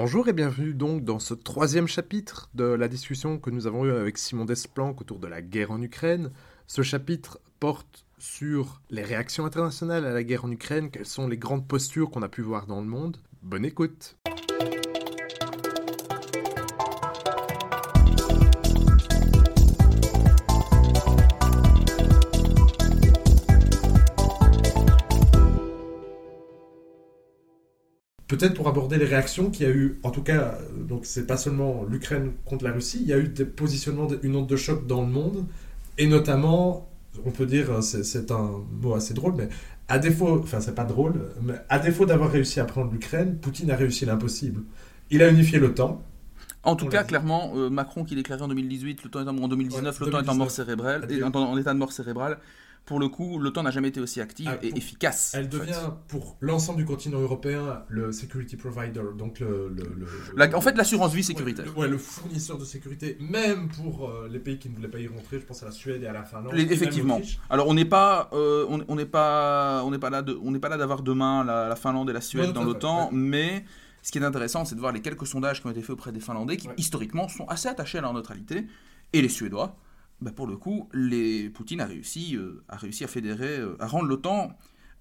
Bonjour et bienvenue donc dans ce troisième chapitre de la discussion que nous avons eue avec Simon Desplanques autour de la guerre en Ukraine. Ce chapitre porte sur les réactions internationales à la guerre en Ukraine, quelles sont les grandes postures qu'on a pu voir dans le monde. Bonne écoute Peut-être pour aborder les réactions qu'il y a eu, en tout cas, euh, donc c'est pas seulement l'Ukraine contre la Russie, il y a eu des positionnements, une onde de choc dans le monde, et notamment, on peut dire, c'est un mot assez drôle, mais à défaut, enfin c'est pas drôle, mais à défaut d'avoir réussi à prendre l'Ukraine, Poutine a réussi l'impossible. Il a unifié l'OTAN. En tout cas, clairement, euh, Macron qui déclarait en 2018, l'OTAN est en, en 2019, l'OTAN est en mort cérébrale, en, en état de mort cérébrale pour le coup, l'OTAN n'a jamais été aussi active ah, et efficace. Elle devient, pour l'ensemble du continent européen, le security provider, donc le... en fait, l'assurance vie sécuritaire. Ouais, le, fournisseur de sécurité, même pour euh, les pays qui ne voulaient pas y rentrer, je pense à la Suède et à la Finlande. effectivement. Alors, on n'est pas, euh, on on pas on n'est pas là d'avoir demain la, Finlande et la Suède dans l'OTAN, mais ce qui est intéressant, c'est de voir les quelques sondages qui ont été faits auprès des Finlandais, qui historiquement sont assez attachés à leur neutralité, et les Suédois. Bah, pour le coup, les, Poutine a réussi, euh, a réussi à fédérer, euh, à rendre l'OTAN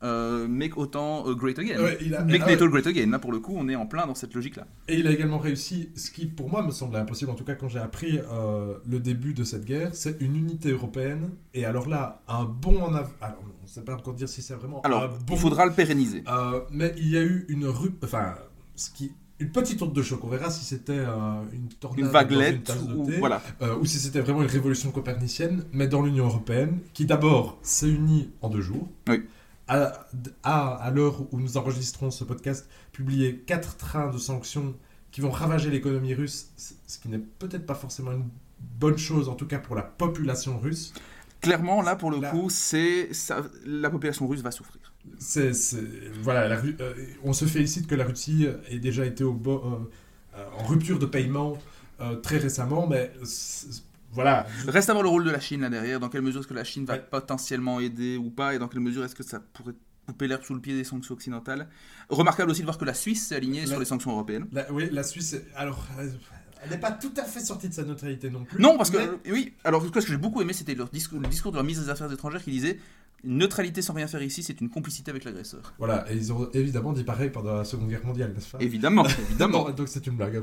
euh, make OTAN great again. make NATO great again. Là, pour le coup, on est en plein dans cette logique-là. Et il a également réussi, ce qui pour moi me semblait impossible, en tout cas quand j'ai appris le début de cette guerre, c'est une unité européenne. Et alors là, un bon en avant. Alors, on ne sait pas encore dire si c'est vraiment. Alors, il faudra le pérenniser. mais il y a eu une rue. Enfin, ce qui une petite onde de choc. On verra si c'était euh, une tornade, une vaguelette, ou, voilà. Euh, ou si c'était vraiment une révolution copernicienne, mais dans l'Union européenne, qui d'abord s'est unie en deux jours. Oui. À, à, l'heure où nous enregistrons ce podcast, publié quatre trains de sanctions qui vont ravager l'économie russe, ce qui n'est peut-être pas forcément une bonne chose, en tout cas pour la population russe. Clairement, là, pour le coup, c'est la population russe va souffrir. C'est, voilà, la, euh, on se félicite que la Russie ait déjà été au euh, euh, en rupture de paiement très récemment, mais voilà. Reste à voir le rôle de la Chine là derrière. Dans quelle mesure est-ce que la Chine va potentiellement aider ou pas, et dans quelle mesure est-ce que ça pourrait couper l'herbe sous le pied des sanctions occidentales? Remarquable aussi de voir que la Suisse s'est alignée sur les sanctions européennes. oui, la Suisse, alors elle n'est pas tout à fait sortie de sa neutralité non plus. Non, parce que, oui, alors ce que j'ai beaucoup aimé, c'était discours, le discours de la ministre des Affaires étrangères qui disait une neutralité sans rien faire ici, c'est une complicité avec l'agresseur. Voilà, et ils ont évidemment dit pareil pendant la Seconde Guerre mondiale, n'est-ce pas? Évidemment, évidemment. donc c'est une blague. Hein,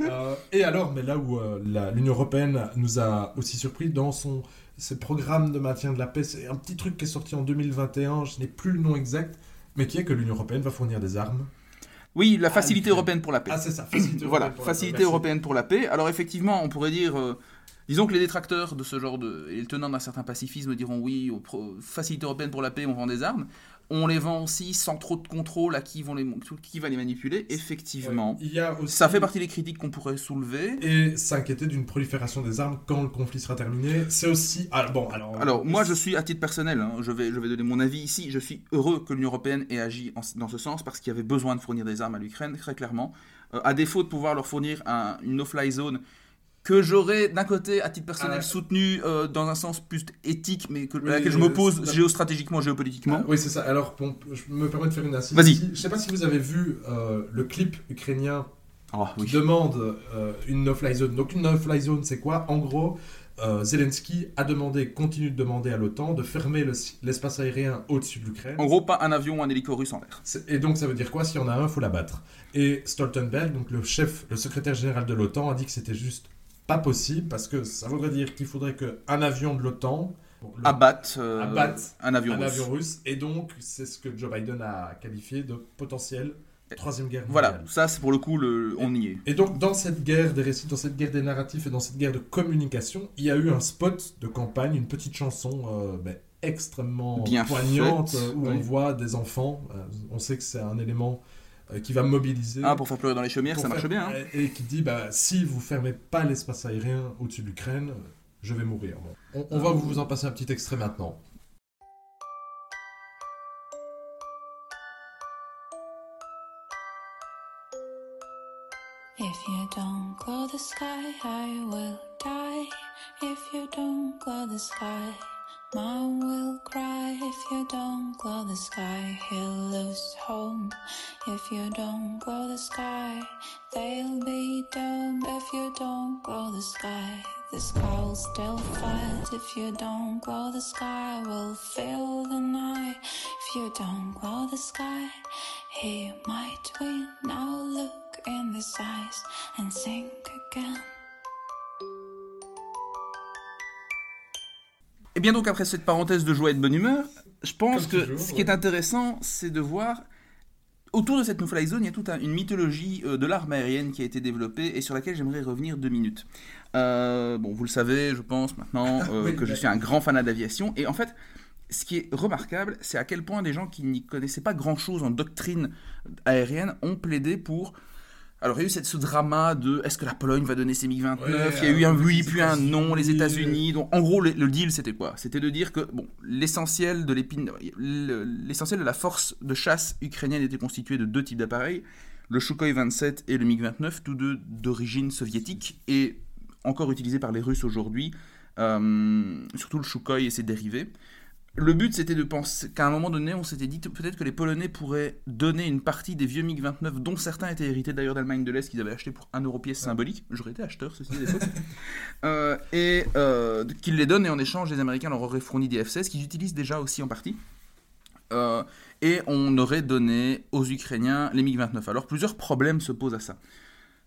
euh, et alors, mais là où euh, l'Union Européenne nous a aussi surpris dans son ses programmes de maintien de la paix, c'est un petit truc qui est sorti en 2021, je n'ai plus le nom exact, mais qui est que l'Union Européenne va fournir des armes oui, la facilité européenne pour la paix. Ah, c'est ça, facilité Voilà, facilité européenne pour la paix. Alors, effectivement, on pourrait dire. Euh, disons que les détracteurs de ce genre de. et les tenants d'un certain pacifisme diront oui, facilité européenne pour la paix, on vend des armes on les vend aussi sans trop de contrôle à qui, vont les, qui va les manipuler. Effectivement, il y a ça fait partie des critiques qu'on pourrait soulever. Et s'inquiéter d'une prolifération des armes quand le conflit sera terminé, c'est aussi... Ah, bon, alors... Alors, moi, je suis, à titre personnel, hein, je, vais, je vais donner mon avis ici, je suis heureux que l'Union Européenne ait agi dans ce sens, parce qu'il y avait besoin de fournir des armes à l'Ukraine, très clairement. Euh, à défaut de pouvoir leur fournir un, une no-fly zone que j'aurais d'un côté à titre personnel ah. soutenu euh, dans un sens plus éthique mais que, à laquelle je m'oppose géostratégiquement géopolitiquement. Ah, oui c'est ça. Alors je me permets de faire une insiste vas-y. Je sais pas si vous avez vu euh, le clip ukrainien ah, qui demande euh, une no-fly zone. Donc une no-fly zone c'est quoi? En gros Zelensky a demandé, continue de demander à l'OTAN de fermer l'espace aérien au-dessus de l'Ukraine. En gros, pas un avion ou un hélico russe en l'air. Et donc, ça veut dire quoi? S'il y en a un, il faut l'abattre. Et Stoltenberg, donc le chef, le secrétaire général de l'OTAN, a dit que c'était juste pas possible parce que ça voudrait dire qu'il faudrait qu'un avion de l'OTAN abatte, euh, un, avion, un avion russe. Et donc, c'est ce que Joe Biden a qualifié de potentiel troisième guerre mondiale. Voilà, ça c'est pour le coup, le, on y est. Et donc, dans cette guerre des récits, dans cette guerre des narratifs et dans cette guerre de communication, il y a eu un spot de campagne, une petite chanson euh, ben, extrêmement Bien poignante où on voit des enfants. Euh, on sait que c'est un élément euh, qui va mobiliser. Ah, pour faire pleurer dans les chaumières, ça marche bien. Hein. Et, qui dit bah, si vous fermez pas l'espace aérien au-dessus de l'Ukraine, je vais mourir. On, on va vous en passer un petit extrait maintenant. If you don't glow the sky, I will die. If you don't glow the sky, Mom will cry if you don't glow the sky. He'll lose home if you don't glow the sky. They'll be dumb if you don't glow the sky. The sky will still fight if you don't glow the sky. Will fill the night if you don't glow the sky. He might win. Now look in his eyes and sink again. Et bien donc après cette parenthèse de joie et de bonne humeur, je pense que ce qui est intéressant, c'est de voir autour de cette no-fly zone, il y a toute une mythologie euh, de l'arme aérienne qui a été développée et sur laquelle j'aimerais revenir deux minutes. Euh, bon, vous le savez, je pense maintenant euh, que je suis un grand fanat d'aviation. Et en fait, ce qui est remarquable, c'est à quel point des gens qui n'y connaissaient pas grand-chose en doctrine aérienne ont plaidé pour alors il y a eu cette, ce drama de est-ce que la Pologne va donner ses MiG-29? Il y a eu un oui puis un non, les États-Unis. Donc en gros le, deal c'était quoi? C'était de dire que bon l'essentiel de l'épine, l'essentiel de la force de chasse ukrainienne était constitué de deux types d'appareils, le Sukhoi 27 et le MiG-29, tous deux d'origine soviétique et encore utilisés par les Russes aujourd'hui, euh, surtout le Sukhoi et ses dérivés le but, c'était de penser qu'à un moment donné, on s'était dit peut-être que les Polonais pourraient donner une partie des vieux MiG-29, dont certains étaient hérités d'ailleurs d'Allemagne de l'Est, qu'ils avaient acheté pour un euro pièce symbolique. J'aurais été acheteur, ceci des euh, et euh, qu'ils les donnent, et en échange, les Américains leur auraient fourni des F-16, qu'ils utilisent déjà aussi en partie. Euh, et on aurait donné aux Ukrainiens les MiG-29. Alors plusieurs problèmes se posent à ça.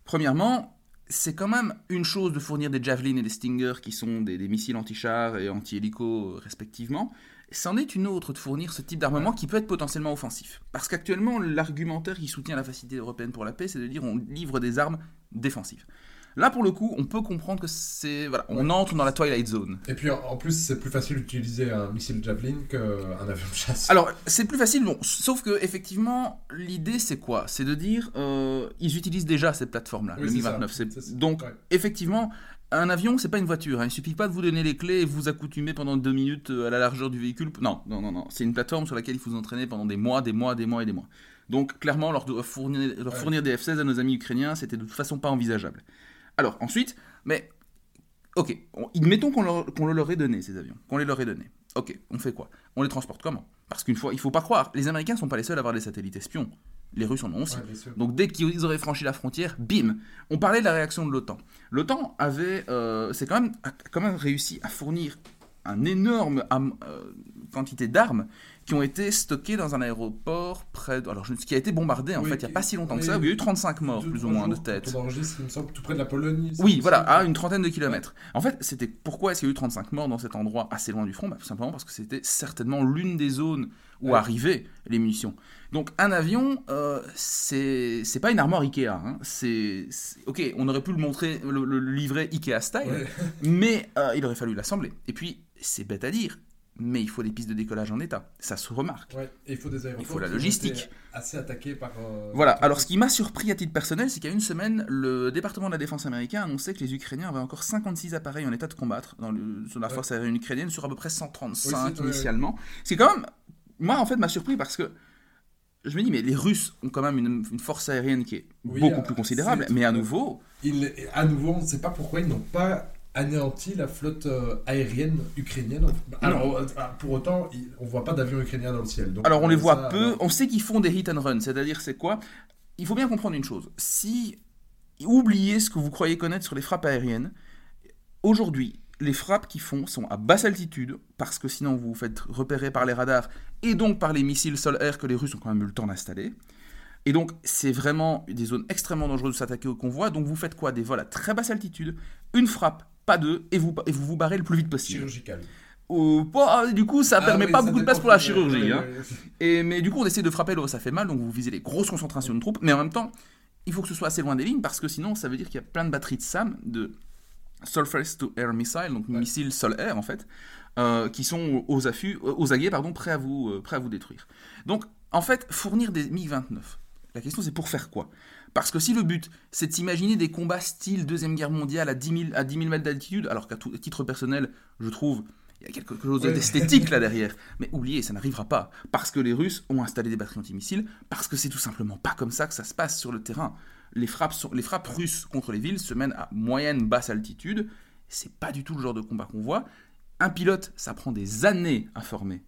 Premièrement, c'est quand même une chose de fournir des Javelin et des Stinger, qui sont des, des missiles anti-chars et anti-hélico respectivement c'en est une autre de fournir ce type d'armement qui peut être potentiellement offensif. Parce qu'actuellement, l'argumentaire qui soutient la facilité européenne pour la paix, c'est de dire on livre des armes défensives. Là, pour le coup, on peut comprendre que c'est. Voilà, on entre dans la Twilight Zone. Et puis, en plus, c'est plus facile d'utiliser un missile Javelin qu'un avion de chasse. Alors, c'est plus facile, bon. Sauf que, effectivement, l'idée, c'est quoi? C'est de dire. Euh, ils utilisent déjà cette plateforme-là, le Mi-29. Donc, effectivement, un avion, c'est pas une voiture. Hein. Il suffit pas de vous donner les clés et vous accoutumer pendant deux minutes euh, à la largeur du véhicule. Non, non, non, non. C'est une plateforme sur laquelle il faut vous entraîner pendant des mois, des mois, des mois et des mois. Donc, clairement, leur, fournir, leur fournir des F-16 à nos amis ukrainiens, c'était de toute façon pas envisageable. Alors, ensuite, mais. Ok, admettons qu'on leur, leur, leur ait donné ces avions, qu'on les leur ait donnés. Ok, on fait quoi? On les transporte comment? Parce qu'une fois, il faut pas croire, les Américains sont pas les seuls à avoir des satellites espions les Russes en ont aussi. Donc dès qu'ils auraient franchi la frontière, bim On parlait de la réaction de l'OTAN. L'OTAN avait, euh, c'est quand même, a quand même réussi à fournir un énorme euh, quantité d'armes qui ont été stockées dans un aéroport près de... Alors, qui a été bombardé, en fait, il n'y a pas si longtemps que ça, où il y a eu 35 morts, plus ou moins, de tête. Il me semble, tout près de la Pologne. Oui, voilà, à une trentaine de kilomètres. En fait, c'était pourquoi est-ce qu'il y a eu 35 morts dans cet endroit assez loin du front? Bah, Tout simplement parce que c'était certainement l'une des zones où arrivaient les munitions. Donc un avion, euh, c'est pas une armoire Ikea. Hein. C'est ok, on aurait pu le montrer, le, livrer Ikea style, mais euh, il aurait fallu l'assembler. Et puis c'est bête à dire, mais il faut des pistes de décollage en état. Ça se remarque. Ouais, et il faut des Il faut la logistique. Assez attaqué par. Euh, voilà. Alors ce qui m'a surpris à titre personnel, c'est qu'il y a une semaine, le département de la défense américain a annoncé que les Ukrainiens avaient encore 56 appareils en état de combattre dans le, sur la force aérienne ukrainienne sur à peu près 135 initialement. C'est quand même, moi en fait, m'a surpris parce que je me dis, mais les Russes ont quand même une, force aérienne qui est beaucoup plus considérable, mais à nouveau. À nouveau, on ne sait pas pourquoi ils n'ont pas anéanti la flotte euh, aérienne ukrainienne. Alors, euh, pour autant, on ne voit pas d'avions ukrainiens dans le ciel. Alors, on les voit peu. On sait qu'ils font des hit and run, c'est-à-dire, c'est quoi? Il faut bien comprendre une chose. Si. Oubliez ce que vous croyez connaître sur les frappes aériennes. Aujourd'hui, les frappes qu'ils font sont à basse altitude, parce que sinon vous vous faites repérer par les radars et donc par les missiles sol-air que les Russes ont quand même eu le temps d'installer. Et donc c'est vraiment des zones extrêmement dangereuses de s'attaquer au convoi, donc vous faites quoi? Des vols à très basse altitude, une frappe, pas deux, et vous et vous, vous barrez le plus vite possible. Chirurgical. Ah, du coup, ça ne ah permet pas beaucoup de place pour la chirurgie. Hein. Et, mais du coup, on essaie de frapper là où ça fait mal, donc vous visez les grosses concentrations de troupes, mais en même temps, il faut que ce soit assez loin des lignes, parce que sinon, ça veut dire qu'il y a plein de batteries de SAM, de Surface to Air Missile, donc missiles sol-air en fait, euh, qui sont aux affûts, euh, aux aguets, pardon, prêts à vous, euh, prêts à vous détruire. Donc, en fait, fournir des MiG-29. La question c'est pour faire quoi? Parce que si le but c'est de s'imaginer des combats style Deuxième Guerre mondiale à 10 000, à 10 mètres d'altitude, alors qu'à titre personnel, je trouve il y a quelque chose d'esthétique là derrière. Mais oubliez, ça n'arrivera pas. Parce que les Russes ont installé des batteries antimissiles, parce que c'est tout simplement pas comme ça que ça se passe sur le terrain les frappes, les frappes russes contre les villes se mènent à moyenne basse altitude. C'est pas du tout le genre de combat qu'on voit. Un pilote, ça prend des années à former.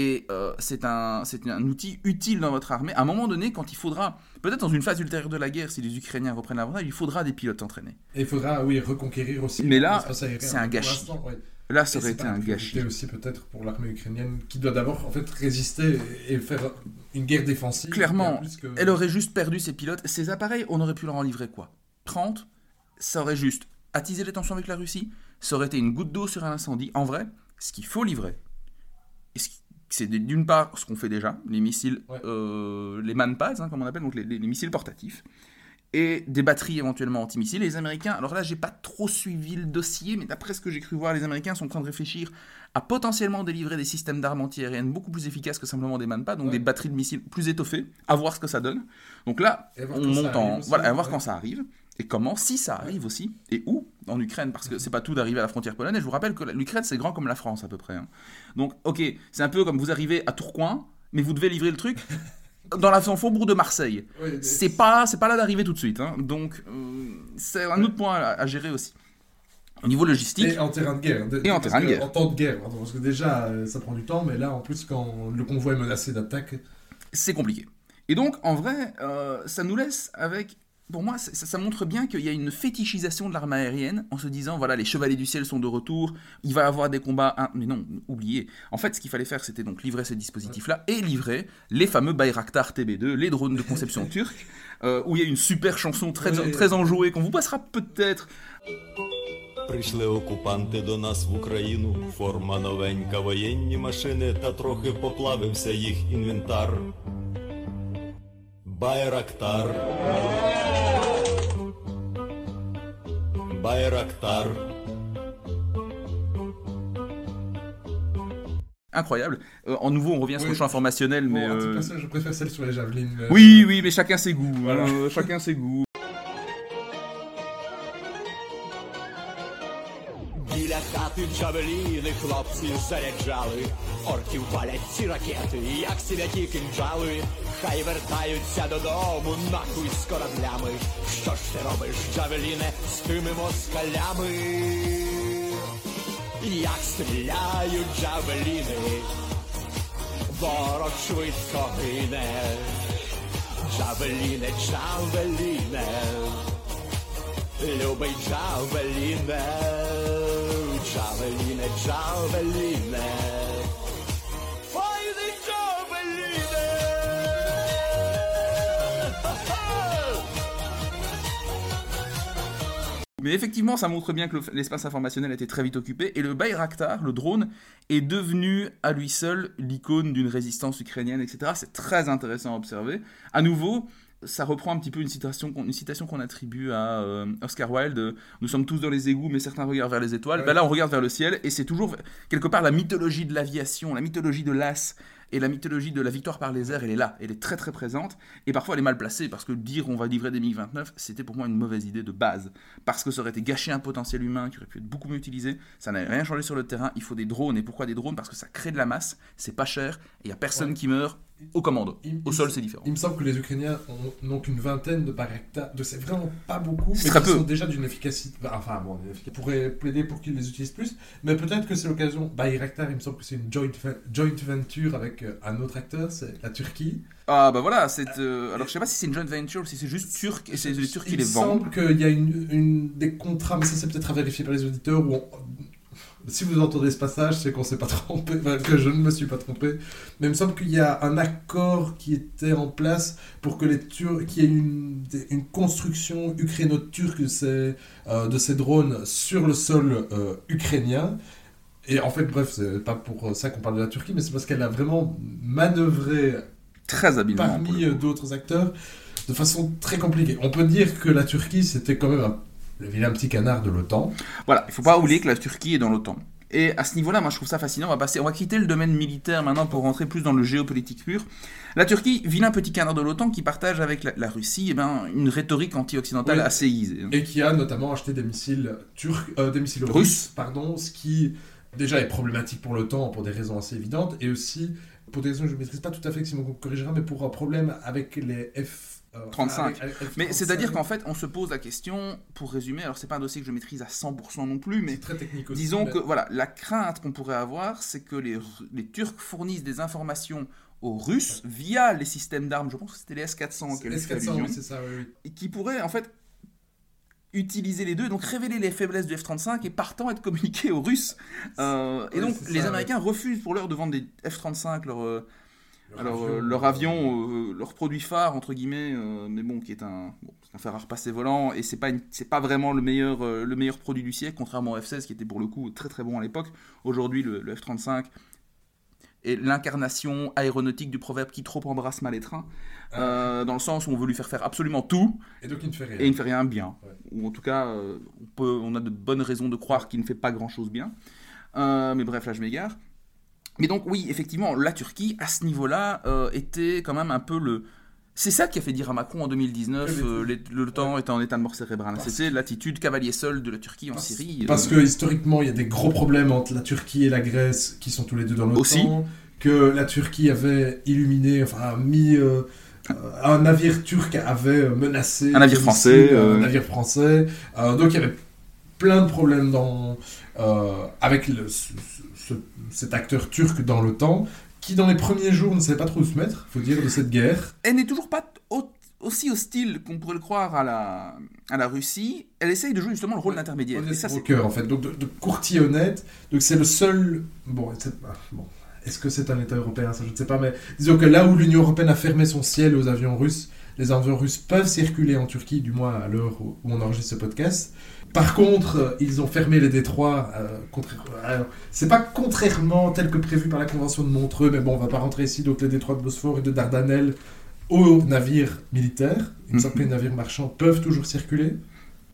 Et euh, c'est un, un outil utile dans votre armée. À un moment donné, quand il faudra, peut-être dans une phase ultérieure de la guerre, si les Ukrainiens reprennent l'avantage, il faudra des pilotes entraînés. Et il faudra, oui, reconquérir aussi. Mais là, c'est un gâchis. Là, ça aurait été un gâchis. aussi peut-être pour l'armée ukrainienne, qui doit d'abord en fait résister et faire une guerre défensive. Clairement, elle aurait juste perdu ses pilotes. Ces appareils, on aurait pu leur en livrer quoi? 30 Ça aurait juste attisé les tensions avec la Russie. Ça aurait été une goutte d'eau sur un incendie. En vrai, ce qu'il faut livrer, c'est d'une part ce qu'on fait déjà, les missiles, euh, les manpads, hein, comme on appelle, donc les, missiles portatifs, et des batteries éventuellement anti-missiles. Les Américains, alors là, j'ai pas trop suivi le dossier, mais d'après ce que j'ai cru voir, les Américains sont en train de réfléchir à potentiellement délivrer des systèmes d'armes antiaériennes beaucoup plus efficaces que simplement des manpads, donc des batteries de missiles plus étoffées, à voir ce que ça donne. Donc là, on monte en. voilà, à voir quand ça arrive et comment, si ça arrive aussi, et où en Ukraine, parce que c'est pas tout d'arriver à la frontière polonaise. Je vous rappelle que l'Ukraine c'est grand comme la France à peu près. Hein. Donc, ok, c'est un peu comme vous arrivez à Tourcoing, mais vous devez livrer le truc dans la faubourg de Marseille. c'est pas, c'est pas là d'arriver tout de suite. Hein. Donc, euh, c'est un autre point à, gérer aussi. Au niveau logistique. Et en terrain de guerre. Et en terrain de guerre. En temps de guerre. Parce que déjà, euh, ça prend du temps, mais là, en plus, quand le convoi est menacé d'attaque. C'est compliqué. Et donc, en vrai, euh, ça nous laisse avec pour moi, ça, montre bien qu'il y a une fétichisation de l'arme aérienne en se disant voilà, les chevaliers du ciel sont de retour, il va y avoir des combats. Mais non, oubliez. En fait, ce qu'il fallait faire, c'était donc livrer ces dispositifs-là et livrer les fameux Bayraktar TB2, les drones de conception turque, euh, où il y a une super chanson très, très enjouée qu'on vous passera peut-être. Прийшли окупанти до нас в Україну, форма новенька, воєнні машини, та трохи поплавився їх інвентар. Байрактар. Bayraktar. Incroyable. Euh, en nouveau, on revient sur le champ informationnel, mais. Euh... je préfère celle sur les javelines. Euh. Oui, oui, mais chacun ses goûts. Voilà. Euh, chacun ses goûts. Джавеліни хлопці заряджали, орків палять ці ракети, як сіляті кинджали. Хай вертаються додому, нахуй з кораблями. Що ж ти робиш, Джавеліне, з тими москалями? Як стріляють джавеліни, ворог швидко гине. Джавеліне, джавеліне, любий джавеліне, Mais effectivement, ça montre bien que l'espace informationnel a été très vite occupé et le Bayraktar, le drone, est devenu à lui seul l'icône d'une résistance ukrainienne, etc. C'est très intéressant à observer. À nouveau, ça reprend un petit peu une citation, une citation qu'on attribue à euh, Oscar Wilde. Nous sommes tous dans les égouts, mais certains regardent vers les étoiles. Ben là, on regarde vers le ciel, et c'est toujours quelque part la mythologie de l'aviation, la mythologie de l'as, et la mythologie de la victoire par les airs, elle est là, elle est très très présente, et parfois elle est mal placée, parce que dire on va livrer des MiG-29, c'était pour moi une mauvaise idée de base, parce que ça aurait été gâcher un potentiel humain qui aurait pu être beaucoup mieux utilisé, ça n'avait rien changé sur le terrain, il faut des drones, et pourquoi des drones? Parce que ça crée de la masse, c'est pas cher, et il n'y a personne qui meurt au commando. au sol, c'est différent. Il me semble que les Ukrainiens n'ont qu'une vingtaine de Bayraktar, de c'est vraiment pas beaucoup, mais très peu. sont déjà d'une efficacité. Enfin bon, on pourrait plaider pour qu'ils les utilisent plus, mais peut-être que c'est l'occasion. Bayraktar, il me semble que c'est une joint, joint venture avec euh, un autre acteur, c'est la Turquie. Ah bah voilà, c'est euh, alors je sais pas si c'est une joint venture ou si c'est juste turc et c'est les Turcs qui les vendent. Il me semble qu'il y a une, une, des contrats, mais ça c'est peut-être à vérifier par les auditeurs où on, si vous entendez ce passage, c'est qu'on s'est pas trompé, que je ne me suis pas trompé. Mais il me semble qu'il y a un accord qui était en place pour que les Turcs, qu'il y ait une, une construction ukraino-turque de, ces, euh, de ces drones sur le sol euh, ukrainien. Et en fait, bref, c'est pas pour ça qu'on parle de la Turquie, mais c'est parce qu'elle a vraiment manœuvré très habilement parmi euh, d'autres acteurs de façon très compliquée. On peut dire que la Turquie, c'était quand même un le vilain petit canard de l'OTAN. Voilà, il ne faut pas oublier que la Turquie est dans l'OTAN. Et à ce niveau-là, moi je trouve ça fascinant. On va, passer, on va quitter le domaine militaire maintenant pour rentrer plus dans le géopolitique pur. La Turquie, vilain petit canard de l'OTAN, qui partage avec la, Russie eh ben, une rhétorique anti-occidentale assez aisée. Et qui a notamment acheté des missiles turcs, euh, des missiles russes, pardon, ce qui déjà est problématique pour l'OTAN pour des raisons assez évidentes, et aussi pour des raisons que je ne maîtrise pas tout à fait, que Simon corrigera, mais pour un problème avec les F 35. mais c'est-à-dire qu'en fait, on se pose la question, pour résumer, alors c'est pas un dossier que je maîtrise à 100% non plus, mais très technique aussi, disons que voilà, la crainte qu'on pourrait avoir, c'est que les, les Turcs fournissent des informations aux Russes via les systèmes d'armes, je pense que c'était les S-400 S-400, oui, c'est ça, oui, oui. Et qui pourraient en fait utiliser les deux, donc révéler les faiblesses du F-35 et partant être communiqué aux Russes. Euh, et donc les Américains refusent pour l'heure de vendre des F-35, leur, euh, alors, avion, leur avion, euh, leur produit phare, entre guillemets, mais bon, qui est un, bon, un fer à repasser volant, et c'est pas, pas vraiment le meilleur, le meilleur produit du siècle, contrairement au F-16 qui était pour le coup très très bon à l'époque. Aujourd'hui, le, le F-35 et l'incarnation aéronautique du proverbe qui trop embrasse mal les trains, ah. euh, dans le sens où on veut lui faire faire absolument tout, et donc il ne fait rien, et il ne fait rien bien. Ou en tout cas, euh, on, peut, on a de bonnes raisons de croire qu'il ne fait pas grand-chose bien. Euh, mais bref, là je m'égare. Mais donc oui, effectivement, la Turquie, à ce niveau-là, était quand même un peu le, c'est ça qui a fait dire à Macron en 2019, euh, le, temps était en état de mort cérébrale. C'était l'attitude cavalier seul de la Turquie en Syrie. Parce que historiquement, il y a des gros problèmes entre la Turquie et la Grèce, qui sont tous les deux dans l'OTAN. Aussi. Que la Turquie avait illuminé, enfin mis... Euh, euh, un navire turc avait menacé... Un navire français. Un navire français. donc il y avait plein de problèmes dans, avec cet acteur turc dans l'OTAN qui dans les premiers jours ne savait pas trop où se mettre, faut dire, de cette guerre. Elle n'est toujours pas aussi hostile qu'on pourrait le croire à la, à la Russie. Elle essaye de jouer justement le rôle d'intermédiaire. Ça, c'est cœur, en fait, donc de, courtier honnête. Donc c'est le seul. Bon, ah, bon. Est-ce que c'est un État européen Ça, je ne sais pas. Mais disons que là où l'Union européenne a fermé son ciel aux avions russes, les avions russes peuvent circuler en Turquie, du moins à l'heure où on enregistre ce podcast. Par contre, euh, ils ont fermé les détroits. Euh, c'est pas contrairement tel que prévu par la Convention de Montreux, mais bon, on va pas rentrer ici. Donc les détroits de Bosphore et de Dardanelles aux navires militaires, une mhm. que les navires marchands peuvent toujours circuler.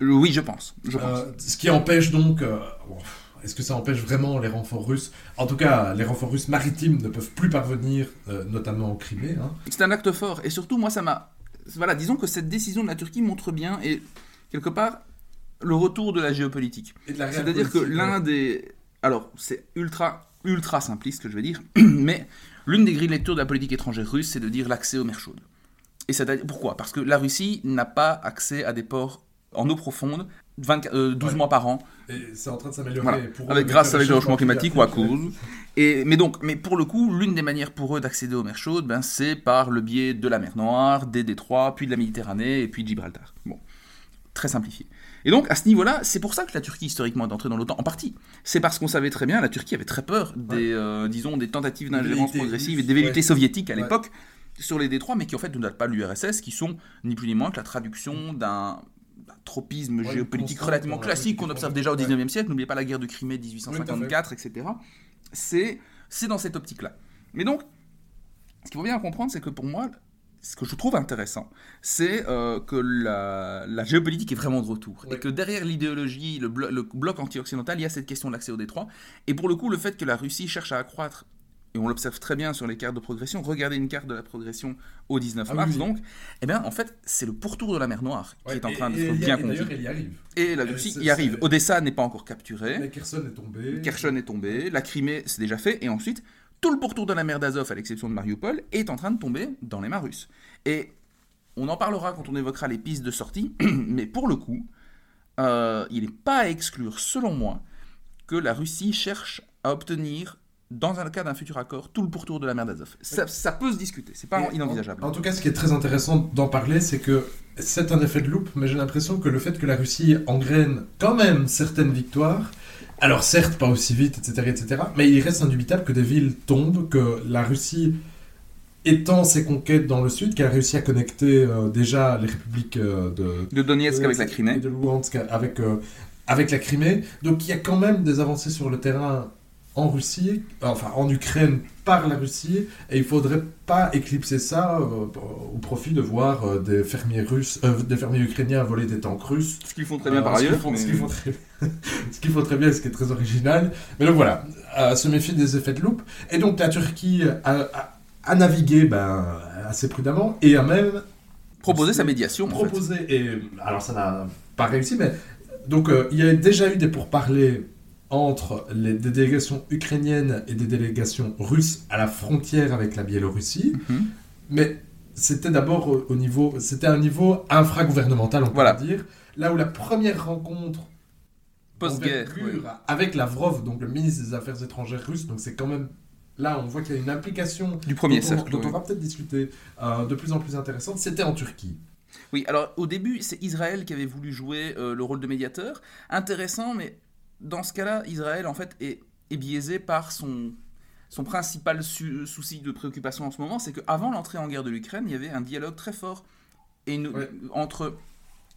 Euh, oui, je pense. Je pense. ce qui empêche donc. Est-ce que ça empêche vraiment les renforts russes? En tout cas, les renforts russes maritimes ne peuvent plus parvenir, notamment en Crimée. Hein. C'est un acte fort. Et surtout, moi, ça m'a. Voilà, disons que cette décision de la Turquie montre bien, et quelque part, le retour de la géopolitique. C'est-à-dire que l'un des... Alors, c'est ultra, ultra simpliste ce que je vais dire, mais l'une des grilles de lecture de la politique étrangère russe, c'est de dire l'accès aux mers chaudes. Et pourquoi? Parce que la Russie n'a pas accès à des ports en eau profonde 12 euh, mois par an. Et c'est en train de s'améliorer. Avec, grâce avec le changement climatique ou à cause. Et, mais donc, mais pour le coup, l'une des manières pour eux d'accéder aux mers chaudes, ben, c'est par le biais de la mer Noire, des détroits, puis de la Méditerranée et puis de Gibraltar. Bon, très simplifié. Et donc, à ce niveau-là, c'est pour ça que la Turquie, historiquement, est entrée dans l'OTAN, en partie. C'est parce qu'on savait très bien, la Turquie avait très peur des, euh, disons, des tentatives d'ingérence progressive et des velléités soviétiques à l'époque sur les détroits, mais qui en fait ne datent pas l'URSS, qui sont ni plus ni moins que la traduction d'un tropisme géopolitique relativement classique qu'on observe déjà au 19e siècle. N'oubliez pas la guerre de Crimée 1854, etc. C'est dans cette optique-là. Mais donc, ce qu'il faut bien comprendre, c'est que pour moi, ce que je trouve intéressant, c'est euh, que la, géopolitique est vraiment de retour. Et que derrière l'idéologie, le, bloc anti-occidental, il y a cette question de l'accès au détroit. Et pour le coup, le fait que la Russie cherche à accroître, et on l'observe très bien sur les cartes de progression, regardez une carte de la progression au 19 ah mars, donc, eh bien, en fait, c'est le pourtour de la mer Noire qui est en train d'être bien compris. Et la Russie y arrive. Odessa n'est pas encore capturée. Mais Kherson est tombé. Kherson est tombé. La Crimée, c'est déjà fait. Et ensuite, tout le pourtour de la mer d'Azov, à l'exception de Mariupol, est en train de tomber dans les mains russes. Et on en parlera quand on évoquera les pistes de sortie, mais pour le coup, euh, il n'est pas à exclure, selon moi, que la Russie cherche à obtenir, dans le cas d'un futur accord, tout le pourtour de la mer d'Azov. Ça, peut se discuter, c'est pas inenvisageable. En, tout cas, ce qui est très intéressant d'en parler, c'est que c'est un effet de loupe, mais j'ai l'impression que le fait que la Russie engraine quand même certaines victoires, alors certes pas aussi vite, etc., etc., mais il reste indubitable que des villes tombent, que la Russie étend ses conquêtes dans le sud, qu'elle a réussi à connecter euh, déjà les républiques euh, de, de Donetsk avec la Crimée. De Luhansk avec, euh, avec la Crimée. Donc il y a quand même des avancées sur le terrain en Russie, enfin en Ukraine par la Russie, et il faudrait pas éclipser ça au profit de voir des fermiers russes, des fermiers ukrainiens voler des tanks russes. Ce qu'ils font très bien par ailleurs. Ce qu'ils font, très... font, très bien, ce qui est très original. Mais donc voilà, se méfier des effets de loupe. Et donc la Turquie a à naviguer ben, assez prudemment et à même proposer sa médiation. Proposer, et alors ça n'a pas réussi, mais donc euh, il y a déjà eu des pourparlers entre les, des délégations ukrainiennes et des délégations russes à la frontière avec la Biélorussie, mhm. mais c'était d'abord au, niveau, c'était un niveau infragouvernemental, on peut Voilà. dire. Là où la première rencontre Post-guerre. avec Lavrov, donc le ministre des Affaires étrangères russe, donc c'est quand même là on voit qu'il y a une implication Du premier dont, on- cercle. dont oui. on va peut-être discuter euh, de plus en plus intéressante. C'était en Turquie. Oui, alors au début, c'est Israël qui avait voulu jouer euh, le rôle de médiateur. Intéressant, mais dans ce cas-là, Israël, en fait, est, est biaisé par son, son principal souci de préoccupation en ce moment, c'est qu'avant l'entrée en guerre de l'Ukraine, il y avait un dialogue très fort et une- Ouais. entre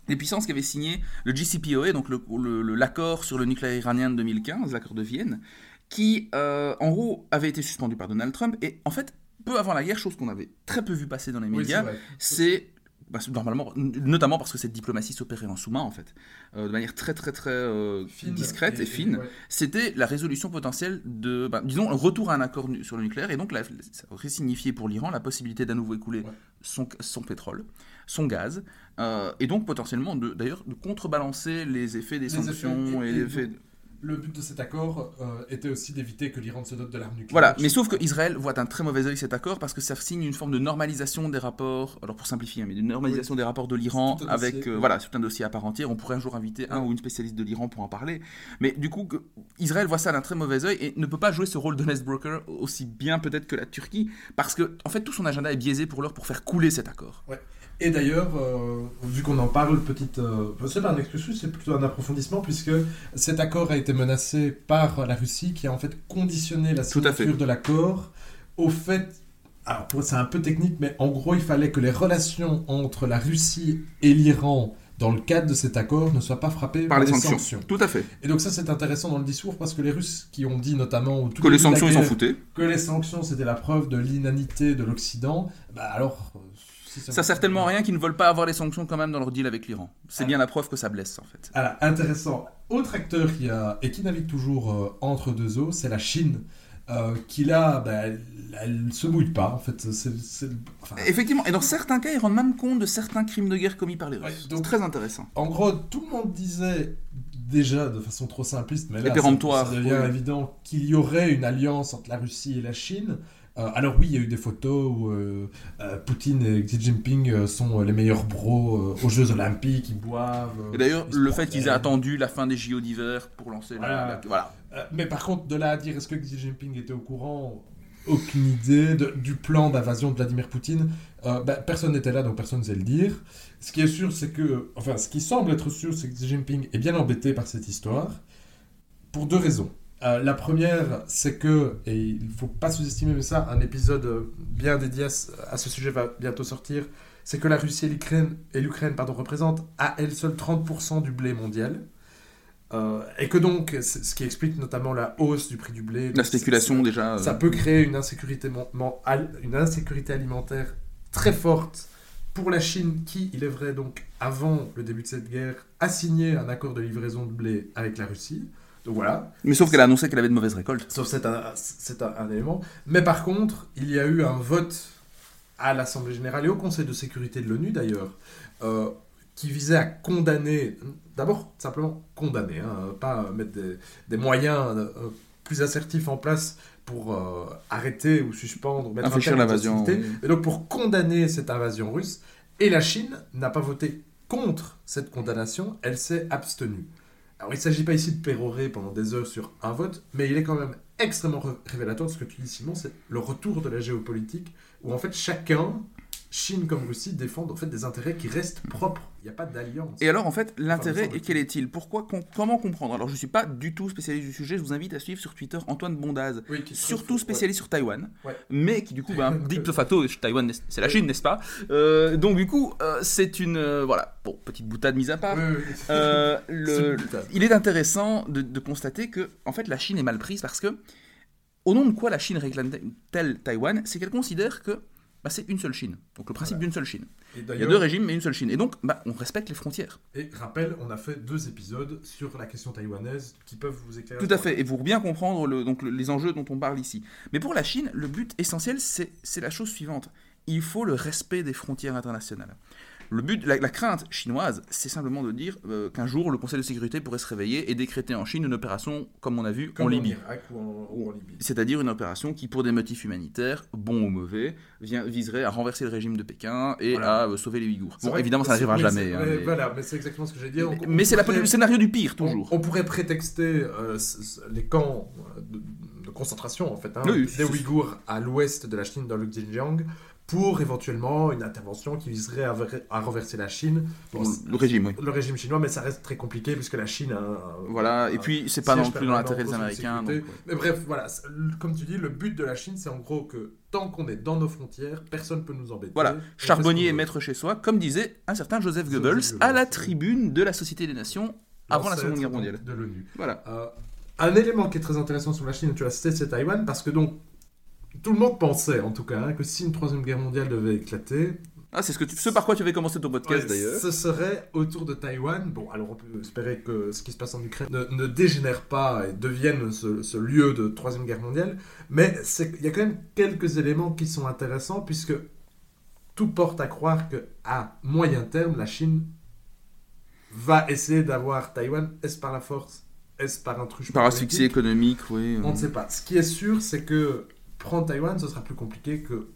les puissances qui avaient signé le JCPOA, donc l'accord sur le nucléaire iranien de 2015, l'accord de Vienne, qui, euh, en gros, avait été suspendu par Donald Trump. Et en fait, peu avant la guerre, chose qu'on avait très peu vu passer dans les médias, c'est bah, normalement, notamment parce que cette diplomatie s'opérait en sous-main en fait, euh, de manière très très très euh, Fine discrète et, fine. ouais. C'était la résolution potentielle de, bah, disons, le retour à un accord sur le nucléaire et donc la- ça aurait signifié pour l'Iran la possibilité d'à nouveau écouler Ouais. son, son pétrole, son gaz, euh, et donc potentiellement d'ailleurs de contrebalancer les effets des Les sanctions effets- et, et-. Le but de cet accord euh, était aussi d'éviter que l'Iran se dote de l'arme nucléaire. Voilà, mais sauf que Israël voit d'un très mauvais œil cet accord parce que ça signe une forme de normalisation des rapports, alors pour simplifier, hein, mais de normalisation des rapports de l'Iran avec, dossier, euh, oui. voilà, c'est un dossier à part entière. On pourrait un jour inviter un ou une spécialiste de l'Iran pour en parler. Mais du coup, que- Israël voit ça d'un très mauvais œil et ne peut pas jouer ce rôle d'honest broker aussi bien peut-être que la Turquie parce que, en fait, tout son agenda est biaisé pour l'heure pour faire couler cet accord. Et d'ailleurs, euh, vu qu'on en parle, petite, euh, c'est pas un excursus, c'est plutôt un approfondissement, puisque cet accord a été menacé par la Russie, qui a en fait conditionné la signature de l'accord au fait. Alors, c'est un peu technique, mais en gros, il fallait que les relations entre la Russie et l'Iran, dans le cadre de cet accord, ne soient pas frappées Par les des sanctions. Tout à fait. Et donc, ça, c'est intéressant dans le discours, parce que les Russes qui ont dit notamment. Que les sanctions, ils s'en foutaient. Que les sanctions, c'était la preuve de l'inanité de l'Occident, bah alors. Ça sert tellement à rien qu'ils ne veulent pas avoir les sanctions quand même dans leur deal avec l'Iran. C'est bien la preuve que ça blesse en fait. Alors, intéressant. Autre acteur qui a, et qui navigue toujours euh, entre deux eaux, c'est la Chine, euh, qui là, bah, elle, elle se mouille pas, en fait. Enfin, Effectivement, et dans certains cas, ils rendent même compte de certains crimes de guerre commis par les Russes. Ouais, C'est donc- très intéressant. en gros, tout le monde disait déjà de façon trop simpliste, mais là, ça, ça devient évident qu'il y aurait une alliance entre la Russie et la Chine. Euh, alors oui, il y a eu des photos où euh, euh, Poutine et Xi Jinping euh, sont les meilleurs bros aux Jeux Olympiques, ils boivent. Et d'ailleurs, le fait qu'ils aient attendu la fin des JO d'hiver pour lancer la- Voilà. la- Voilà. Euh, mais par contre, de là à dire est-ce que Xi Jinping était au courant? Aucune idée de- du plan d'invasion de Vladimir Poutine. Bah, personne n'était là, donc personne ne sait le dire. Ce qui est sûr, c'est que. Enfin, ce qui semble être sûr, c'est que Xi Jinping est bien embêté par cette histoire. Pour deux raisons. Euh, la première, c'est que, et il ne faut pas sous-estimer mais ça, un épisode euh, bien dédié à ce, sujet va bientôt sortir, c'est que la Russie et l'Ukraine, et l'Ukraine pardon, représentent à elles seules 30% du blé mondial. Euh, et que donc, ce qui explique notamment la hausse du prix du blé. La spéculation déjà. Ça peut créer une insécurité, une insécurité alimentaire très forte pour la Chine, qui, il est vrai, donc, avant le début de cette guerre, a signé un accord de livraison de blé avec la Russie. Donc voilà, Mais sauf qu'elle a annoncé qu'elle avait de mauvaises récoltes. sauf c'est un, c'est un, un élément. Mais par contre, il y a eu un vote à l'Assemblée générale et au Conseil de sécurité de l'ONU d'ailleurs, euh, qui visait à condamner, d'abord simplement condamner, hein, pas mettre des, des moyens euh, plus assertifs en place pour euh, arrêter ou suspendre, mettre Infléchir l'invasion. oui. Et donc pour condamner cette invasion russe, et la Chine n'a pas voté contre cette condamnation, elle s'est abstenue. Alors il ne s'agit pas ici de pérorer pendant des heures sur un vote, mais il est quand même extrêmement ré- révélateur de ce que tu dis Simon, c'est le retour de la géopolitique, où en fait chacun, Chine comme Russie, défendent en fait des intérêts qui restent propres. Il n'y a pas d'alliance. Et alors, en fait, l'intérêt, et quel est-il? Pourquoi com- Comment comprendre? Alors, je ne suis pas du tout spécialiste du sujet, je vous invite à suivre sur Twitter Antoine Bondaz, Oui, surtout trouve- spécialiste sur Taïwan, Ouais. mais qui du coup, ben, dit de facto, Taïwan, c'est la Chine, n'est-ce pas? Euh, Donc, du coup, euh, c'est une. euh, voilà, bon, petite boutade mise à part. Ouais, ouais, ouais. Euh, C'est le, boutade. il est intéressant de, de constater que en fait la Chine est mal prise parce que au nom de quoi la Chine réclame-t-elle Taïwan? C'est qu'elle considère que bah, c'est une seule Chine, donc le principe Voilà. d'une seule Chine. Il y a deux régimes mais une seule Chine, et donc bah, on respecte les frontières. Et rappel, on a fait deux épisodes sur la question taïwanaise qui peuvent vous éclairer. Tout à fait, et pour bien comprendre le- donc, le- les enjeux dont on parle ici. Mais pour la Chine, le but essentiel, c'est la chose suivante. Il faut le respect des frontières internationales. Le but, la, crainte chinoise, c'est simplement de dire euh, qu'un jour, le Conseil de sécurité pourrait se réveiller et décréter en Chine une opération, comme on a vu, en Libye. C'est-à-dire une opération qui, pour des motifs humanitaires, bons ou mauvais, vient, viserait à renverser le régime de Pékin et à euh, sauver les Ouïghours. Bon, évidemment, ça n'arrivera jamais. Hein, Voilà, mais c'est exactement ce que j'ai dit. Mais, c'est le scénario du pire, toujours. On, pourrait prétexter euh, les camps de, concentration, en fait, hein, des Ouïghours à l'ouest de la Chine, dans le Xinjiang, pour éventuellement une intervention qui viserait à, renverser la Chine. le régime, oui. Le régime chinois, mais ça reste très compliqué puisque la Chine a. voilà, et puis c'est pas non plus dans l'intérêt des Américains. Mais bref, voilà, comme tu dis, le but de la Chine, c'est en gros que tant qu'on est dans nos frontières, personne ne peut nous embêter. Voilà, charbonnier et maître chez soi, comme disait un certain Joseph Goebbels à la tribune de la Société des Nations avant la Seconde Guerre mondiale. De l'ONU. Voilà. Euh, un élément qui est très intéressant sur la Chine, tu as cité, c'est Taïwan, parce que donc tout le monde pensait, en tout cas, hein, que si une troisième guerre mondiale devait éclater, ah, c'est ce, que ce par quoi tu avais commencé ton podcast d'ailleurs. Ce serait autour de Taïwan. Bon, alors on peut espérer que ce qui se passe en Ukraine ne, dégénère pas et devienne ce, lieu de Troisième Guerre mondiale. Mais il y a quand même quelques éléments qui sont intéressants puisque tout porte à croire que à moyen terme, la Chine va essayer d'avoir Taïwan. Est-ce par la force Est-ce par un truc Par asphyxie économique, oui. On ne sait pas. Ce qui est sûr, c'est que prendre Taïwan, ce sera plus compliqué que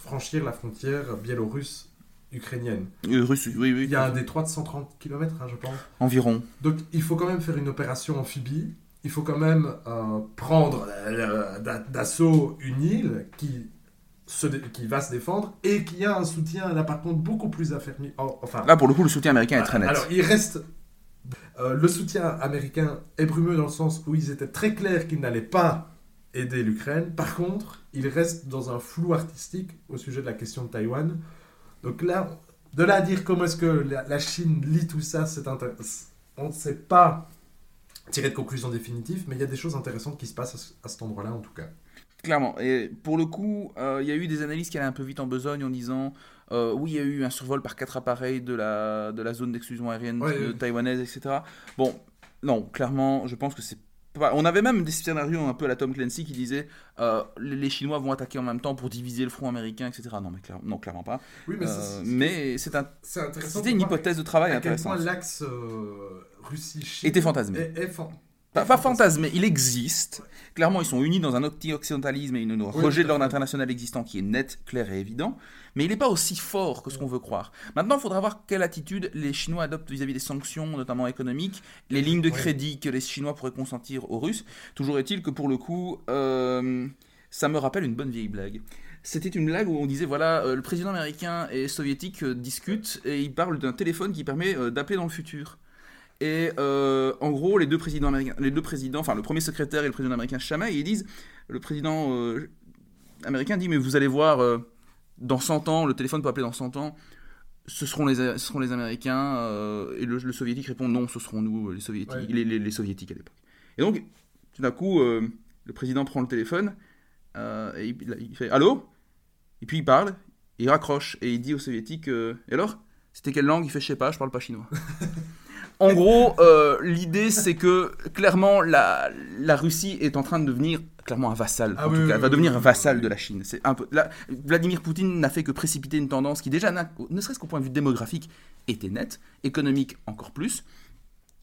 franchir la frontière biélorusse ukrainienne. Euh, russe, oui, oui. Il y a un détroit de 130 km, hein, je pense. Environ. Donc il faut quand même faire une opération amphibie. Il faut quand même euh, prendre euh, d'assaut une île qui, se, qui va se défendre et qui a un soutien, là par contre, beaucoup plus affermi. Oh, enfin, là, pour le coup, le soutien américain est très net. Alors, il reste. le soutien américain est brumeux dans le sens où ils étaient très clairs qu'ils n'allaient pas aider l'Ukraine. Par contre, il reste dans un flou artistique au sujet de la question de Taïwan. Donc là, de là à dire comment est-ce que la, Chine lit tout ça, c'est on ne sait pas tirer de conclusion définitive, mais il y a des choses intéressantes qui se passent à, cet endroit-là en tout cas. Clairement. Et pour le coup, euh, il y a eu des analyses qui allaient un peu vite en besogne en disant euh, oui, il y a eu un survol par quatre appareils de la, de la zone d'exclusion aérienne taïwanaise, etc. Bon, non, clairement, je pense que c'est on avait même des scénarios un peu à la Tom Clancy qui disaient euh, les Chinois vont attaquer en même temps pour diviser le front américain, etc. Non, mais non, clairement pas. Oui, mais c'est un, c'était une hypothèse de travail intéressante. À quel point l'axe euh, Russie-Chine était fantasmé. Pas, pas fantasme, mais il existe. Clairement, ils sont unis dans un occidentalisme et une rejet de l'ordre international existant qui est net, clair et évident. Mais il n'est pas aussi fort que ce qu'on veut croire. Maintenant, il faudra voir quelle attitude les Chinois adoptent vis-à-vis des sanctions, notamment économiques, les lignes de crédit que les Chinois pourraient consentir aux Russes. Toujours est-il que pour le coup, euh, ça me rappelle une bonne vieille blague. C'était une blague où on disait voilà, euh, le président américain et soviétique euh, discutent et ils parlent d'un téléphone qui permet d'appeler dans le futur. Et euh, en gros, les deux présidents américains, les deux présidents, enfin le premier secrétaire et le président américain et ils disent, le président euh, américain dit, mais vous allez voir, euh, dans 100 ans, le téléphone peut appeler dans 100 ans, ce seront les, ce seront les Américains, et le, soviétique répond, non, ce seront nous, les soviétiques, les, les, soviétiques à l'époque. Et donc, tout d'un coup, le président prend le téléphone, et il, fait, allô? Et puis il parle, il raccroche, et il dit aux soviétiques, et alors? C'était quelle langue? Il fait, je sais pas, je parle pas chinois. En gros, euh, l'idée c'est que clairement la, la, Russie est en train de devenir clairement un vassal. Ah en tout cas, elle va devenir un vassal de la Chine. C'est un peu. Vladimir Poutine n'a fait que précipiter une tendance qui déjà, ne serait-ce qu'au point de vue démographique, était nette, économique encore plus.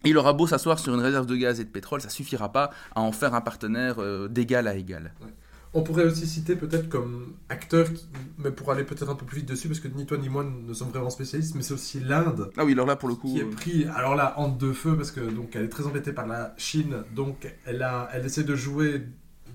Il aura beau s'asseoir sur une réserve de gaz et de pétrole, ça suffira pas à en faire un partenaire euh, d'égal à égal. On pourrait aussi citer peut-être comme acteur, mais pour aller peut-être un peu plus vite dessus, parce que ni toi ni moi ne sommes vraiment spécialistes, mais c'est aussi l'Inde. Ah oui, alors là pour le coup. Qui est euh, pris, alors là, entre deux feux, parce que donc elle est très embêtée par la Chine, donc elle, a, elle essaie de jouer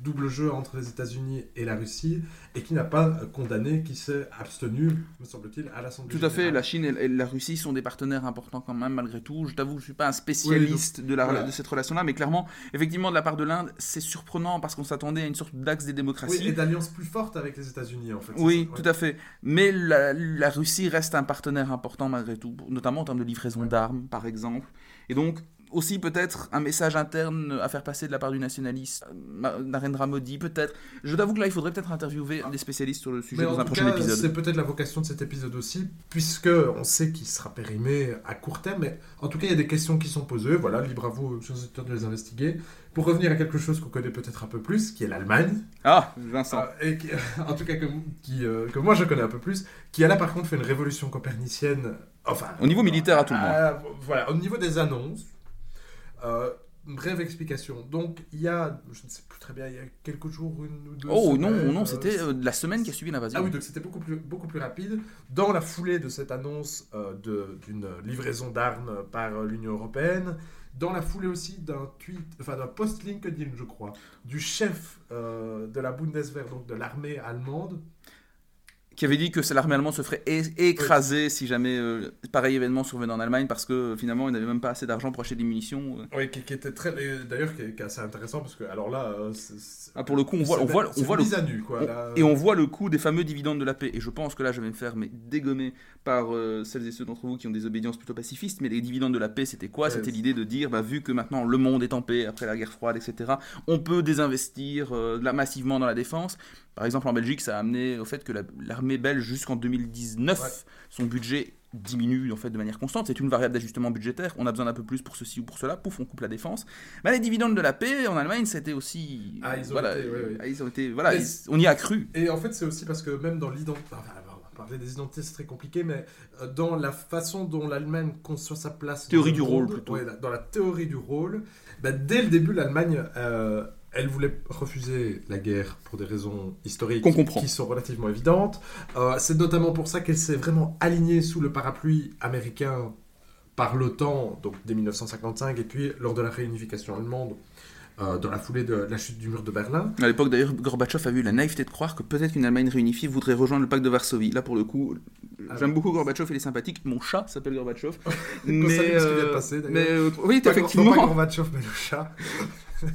double jeu entre les États-Unis et la Russie et qui n'a pas condamné, qui s'est abstenu, me semble-t-il, à l'Assemblée. Tout à fait, la Chine et la Russie sont des partenaires importants quand même, malgré tout. Je t'avoue, je ne suis pas un spécialiste de, la, de cette relation-là, mais clairement, effectivement, de la part de l'Inde, c'est surprenant parce qu'on s'attendait à une sorte d'axe des démocraties. Oui, et d'alliance plus forte avec les États-Unis, en fait. Oui, tout à fait. Mais la, la, Russie reste un partenaire important malgré tout, notamment en termes de livraison d'armes, par exemple. Et donc, aussi peut-être un message interne à faire passer de la part du nationaliste, Narendra Modi, peut-être. Je t'avoue que là, il faudrait peut-être interviewer des spécialistes sur le sujet dans un prochain épisode. C'est peut-être la vocation de cet épisode aussi, puisque on sait qu'il sera périmé à court terme, mais en tout cas, il y a des questions qui sont posées. Voilà, libre à vous, chers de les investiguer. Pour revenir à quelque chose qu'on connaît peut-être un peu plus, qui est l'Allemagne. Ah, Vincent. Euh, et en tout cas, que, qui, euh, que moi je connais un peu plus, qui a là par contre fait une révolution copernicienne. Enfin. Au niveau militaire à tout le monde. Euh, voilà, au niveau des annonces. Une brève explication. Donc, il y a, je ne sais plus très bien, il y a quelques jours, une ou deux Oh non, non, c'était la semaine qui a suivi l'invasion. Ah oui, donc c'était beaucoup plus, beaucoup plus rapide. Dans la foulée de cette annonce d'une livraison d'armes par l'Union Européenne, dans la foulée aussi d'un tweet, enfin d'un post LinkedIn, je crois, du chef euh, de la Bundeswehr, donc de l'armée allemande, qui avait dit que l'armée allemande se ferait écraser si jamais euh, pareil événement survenait en Allemagne parce que finalement ils n'avaient même pas assez d'argent pour acheter des munitions. Euh. Oui, qui, était très d'ailleurs qui, est assez intéressant parce que alors là euh, ah, pour le coup on voit on voit on voit le nu, quoi, et on voit le coût des fameux dividendes de la paix. Et je pense que là je vais me faire mais dégommer par celles et ceux d'entre vous qui ont des obédiences plutôt pacifistes. Mais les dividendes de la paix c'était quoi? C'était l'idée de dire bah, vu que maintenant le monde est en paix après la guerre froide etc on peut désinvestir là, massivement dans la défense par exemple, en Belgique, ça a amené au fait que l'armée belge, jusqu'en 2019, son budget diminue en fait de manière constante. C'est une variable d'ajustement budgétaire. On a besoin d'un peu plus pour ceci ou pour cela. Pouf, on coupe la défense. Mais les dividendes de la paix en Allemagne, c'était aussi. Ah, ils ont voilà, été, ah, ils ont été, voilà, on y a cru. Et en fait, c'est aussi parce que même dans l'identité. parler des identités, c'est très compliqué, mais euh, dans la façon dont l'Allemagne conçoit sa place. Théorie du rôle, plutôt. dans la théorie du rôle, bah, dès le début, l'Allemagne. Euh, elle voulait refuser la guerre pour des raisons historiques qui sont relativement évidentes. Euh, c'est notamment pour ça qu'elle s'est vraiment alignée sous le parapluie américain par l'OTAN, donc dès 1955, et puis lors de la réunification allemande, euh, dans la foulée de la chute du mur de Berlin. À l'époque, d'ailleurs, Gorbatchev a eu la naïveté de croire que peut-être qu'une Allemagne réunifiée voudrait rejoindre le pacte de Varsovie. Là, pour le coup, ah j'aime beaucoup Gorbatchev, il est sympathique. Mon chat s'appelle Gorbatchev. mais, ce qui vient de passer, mais oui, effectivement. Pas Gorbatchev, mais le chat.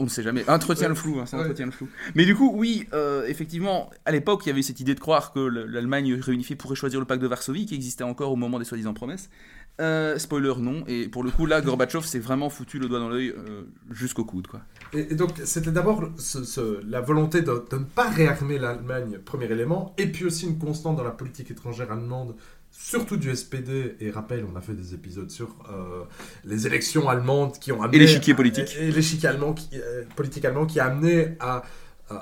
On ne sait jamais. Entretient le flou, hein, ça entretient le flou. Mais du coup, oui, euh, effectivement, à l'époque, il y avait cette idée de croire que l'Allemagne réunifiée pourrait choisir le pacte de Varsovie, qui existait encore au moment des soi-disant promesses. Euh, spoiler, non. Et pour le coup, là, Gorbatchev s'est vraiment foutu le doigt dans l'œil euh, jusqu'au coude. Quoi. Et, donc, c'était d'abord la volonté de, de, ne pas réarmer l'Allemagne, premier élément, et puis aussi une constante dans la politique étrangère allemande surtout du SPD, et rappel, on a fait des épisodes sur euh, les élections allemandes qui ont amené... Et l'échiquier politique. Et, l'échiquier allemand, qui, euh, politique allemand qui a amené à